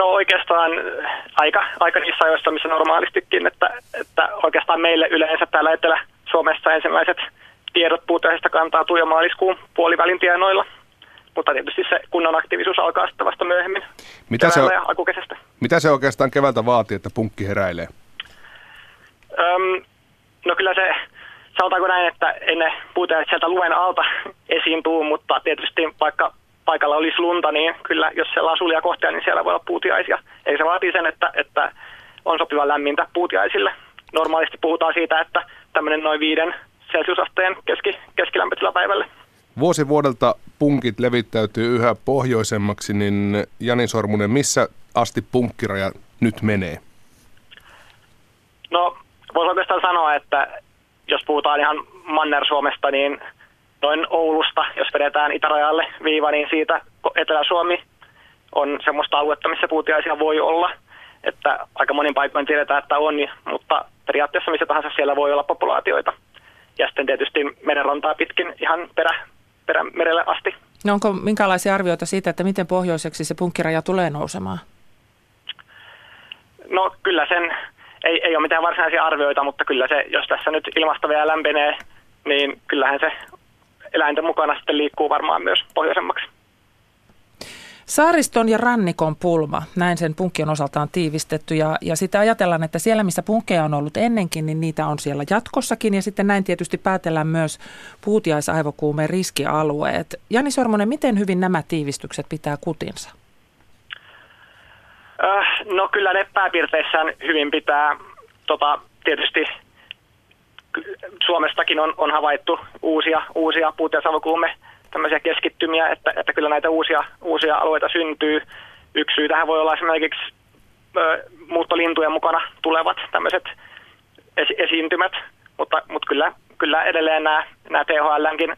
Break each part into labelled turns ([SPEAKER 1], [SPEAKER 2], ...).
[SPEAKER 1] No oikeastaan aika, aika niissä ajoissa, missä normaalistikin, että, että oikeastaan meille yleensä täällä Etelä-Suomessa ensimmäiset tiedot puutteisesta kantautuu jo maaliskuun puolivälin tienoilla. Mutta tietysti se kunnon aktiivisuus alkaa sitten vasta myöhemmin
[SPEAKER 2] mitä se,
[SPEAKER 1] ja alkukesästä.
[SPEAKER 2] mitä se oikeastaan keväältä vaatii, että punkki heräilee?
[SPEAKER 1] Öm, no kyllä se, sanotaanko näin, että ei ne sieltä luen alta esiin tuu, mutta tietysti vaikka paikalla olisi lunta, niin kyllä jos siellä on sulia kohtia, niin siellä voi olla puutiaisia. Eli se vaatii sen, että, että on sopiva lämmintä puutiaisille. Normaalisti puhutaan siitä, että tämmöinen noin viiden celsiusasteen keski, keskilämpötila päivälle.
[SPEAKER 2] Vuosi vuodelta punkit levittäytyy yhä pohjoisemmaksi, niin Jani Sormunen, missä asti punkkiraja nyt menee?
[SPEAKER 1] No, voisi oikeastaan sanoa, että jos puhutaan ihan Manner-Suomesta, niin noin Oulusta, jos vedetään itärajalle viiva, niin siitä Etelä-Suomi on semmoista aluetta, missä puutiaisia voi olla. Että aika monin paikoin tiedetään, että on, mutta periaatteessa missä tahansa siellä voi olla populaatioita. Ja sitten tietysti merenrantaa pitkin ihan perä, perä merelle asti.
[SPEAKER 3] No onko minkälaisia arvioita siitä, että miten pohjoiseksi se punkkiraja tulee nousemaan?
[SPEAKER 1] No kyllä sen, ei, ei ole mitään varsinaisia arvioita, mutta kyllä se, jos tässä nyt ilmasto vielä lämpenee, niin kyllähän se eläinten mukana sitten liikkuu varmaan myös pohjoisemmaksi.
[SPEAKER 3] Saariston ja rannikon pulma, näin sen osalta on tiivistetty ja, ja sitä ajatellaan, että siellä missä punkkeja on ollut ennenkin, niin niitä on siellä jatkossakin ja sitten näin tietysti päätellään myös puutiaisaivokuumeen riskialueet. Jani Sormonen, miten hyvin nämä tiivistykset pitää kutinsa?
[SPEAKER 1] Äh, no kyllä ne pääpiirteissään hyvin pitää. Tota, tietysti Suomestakin on, on havaittu uusia, uusia puutiaisavokuume tämmöisiä keskittymiä, että, että kyllä näitä uusia, uusia alueita syntyy. Yksi syy tähän voi olla esimerkiksi ö, muuttolintujen mukana tulevat tämmöiset esi- esiintymät, mutta, mutta kyllä, kyllä edelleen nämä, nämä THLnkin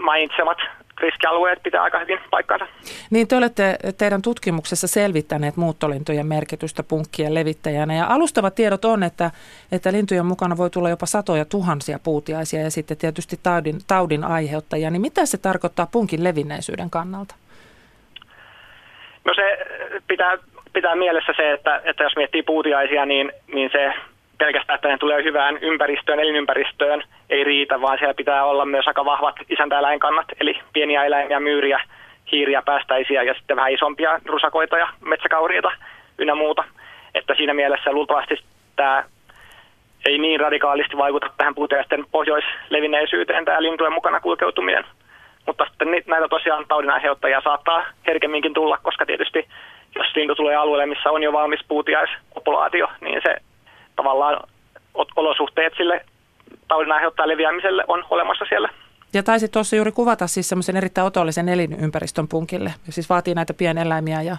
[SPEAKER 1] mainitsemat riskialueet pitää aika hyvin paikkansa.
[SPEAKER 3] Niin te olette teidän tutkimuksessa selvittäneet muuttolintujen merkitystä punkkien levittäjänä ja alustavat tiedot on, että, että lintujen mukana voi tulla jopa satoja tuhansia puutiaisia ja sitten tietysti taudin, taudin aiheuttajia. Niin mitä se tarkoittaa punkin levinneisyyden kannalta?
[SPEAKER 1] No se pitää, pitää mielessä se, että, että jos miettii puutiaisia, niin, niin se pelkästään, että ne tulee hyvään ympäristöön, elinympäristöön, ei riitä, vaan siellä pitää olla myös aika vahvat isäntäeläinkannat, eli pieniä eläimiä, myyriä, hiiriä, päästäisiä ja sitten vähän isompia rusakoita ja metsäkauriita ynnä muuta. Että siinä mielessä luultavasti tämä ei niin radikaalisti vaikuta tähän puuteisten pohjoislevinneisyyteen tämä lintujen mukana kulkeutuminen. Mutta sitten näitä tosiaan taudin aiheuttajia saattaa herkemminkin tulla, koska tietysti jos lintu tulee alueelle, missä on jo valmis puutiaispopulaatio, niin se tavallaan olosuhteet sille taudin aiheuttaa leviämiselle on olemassa siellä.
[SPEAKER 3] Ja taisi tuossa juuri kuvata siis semmoisen erittäin otollisen elinympäristön punkille, ja siis vaatii näitä pieneläimiä. Ja...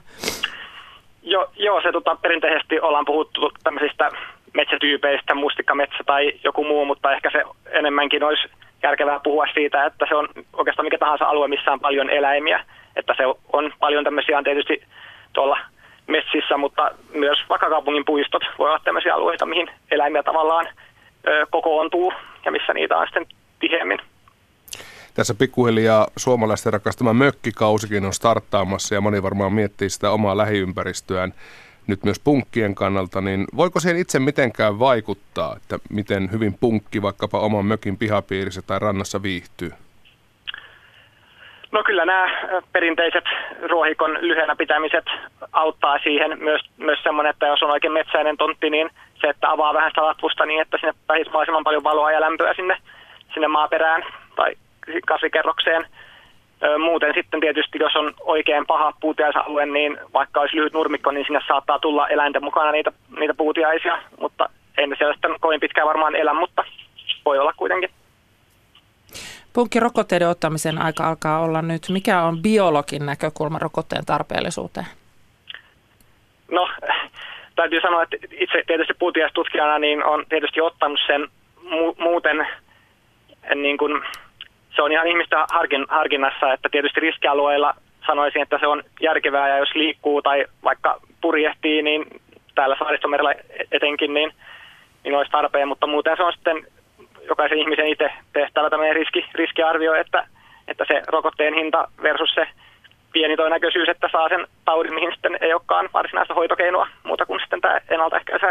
[SPEAKER 1] Jo, joo, se tota, perinteisesti ollaan puhuttu tämmöisistä metsätyypeistä, mustikkametsä tai joku muu, mutta ehkä se enemmänkin olisi järkevää puhua siitä, että se on oikeastaan mikä tahansa alue, missä on paljon eläimiä. Että se on paljon tämmöisiä tietysti tuolla metsissä, mutta myös vaikka kaupungin puistot voi olla tämmöisiä alueita, mihin eläimiä tavallaan ö, kokoontuu ja missä niitä on sitten tiheämmin.
[SPEAKER 2] Tässä pikkuhiljaa suomalaisten rakastama mökkikausikin on starttaamassa ja moni varmaan miettii sitä omaa lähiympäristöään nyt myös punkkien kannalta, niin voiko siihen itse mitenkään vaikuttaa, että miten hyvin punkki vaikkapa oman mökin pihapiirissä tai rannassa viihtyy?
[SPEAKER 1] No kyllä nämä perinteiset ruohikon lyhyenä pitämiset auttaa siihen. Myös, myös semmoinen, että jos on oikein metsäinen tontti, niin se, että avaa vähän sitä latvusta niin, että sinne pääsisi mahdollisimman paljon valoa ja lämpöä sinne, sinne maaperään tai kasvikerrokseen. Muuten sitten tietysti, jos on oikein paha puutiaisalue, niin vaikka olisi lyhyt nurmikko, niin sinne saattaa tulla eläinten mukana niitä, niitä puutiaisia, mutta ei ne siellä sitten kovin pitkään varmaan elä, mutta voi olla kuitenkin.
[SPEAKER 3] Punkkirokotteiden ottamisen aika alkaa olla nyt. Mikä on biologin näkökulma rokotteen tarpeellisuuteen?
[SPEAKER 1] No, täytyy sanoa, että itse tietysti puutiaistutkijana niin on tietysti ottanut sen mu- muuten, niin kuin, se on ihan ihmistä harkin, harkinnassa, että tietysti riskialueilla sanoisin, että se on järkevää ja jos liikkuu tai vaikka purjehtii, niin täällä saaristomerellä etenkin, niin, niin olisi tarpeen, mutta muuten se on sitten jokaisen ihmisen itse tehtävä tämmöinen riski, riskiarvio, että, että se rokotteen hinta versus se pieni todennäköisyys, että saa sen taudin, mihin sitten ei olekaan varsinaista hoitokeinoa muuta kuin sitten tämä ennaltaehkäisy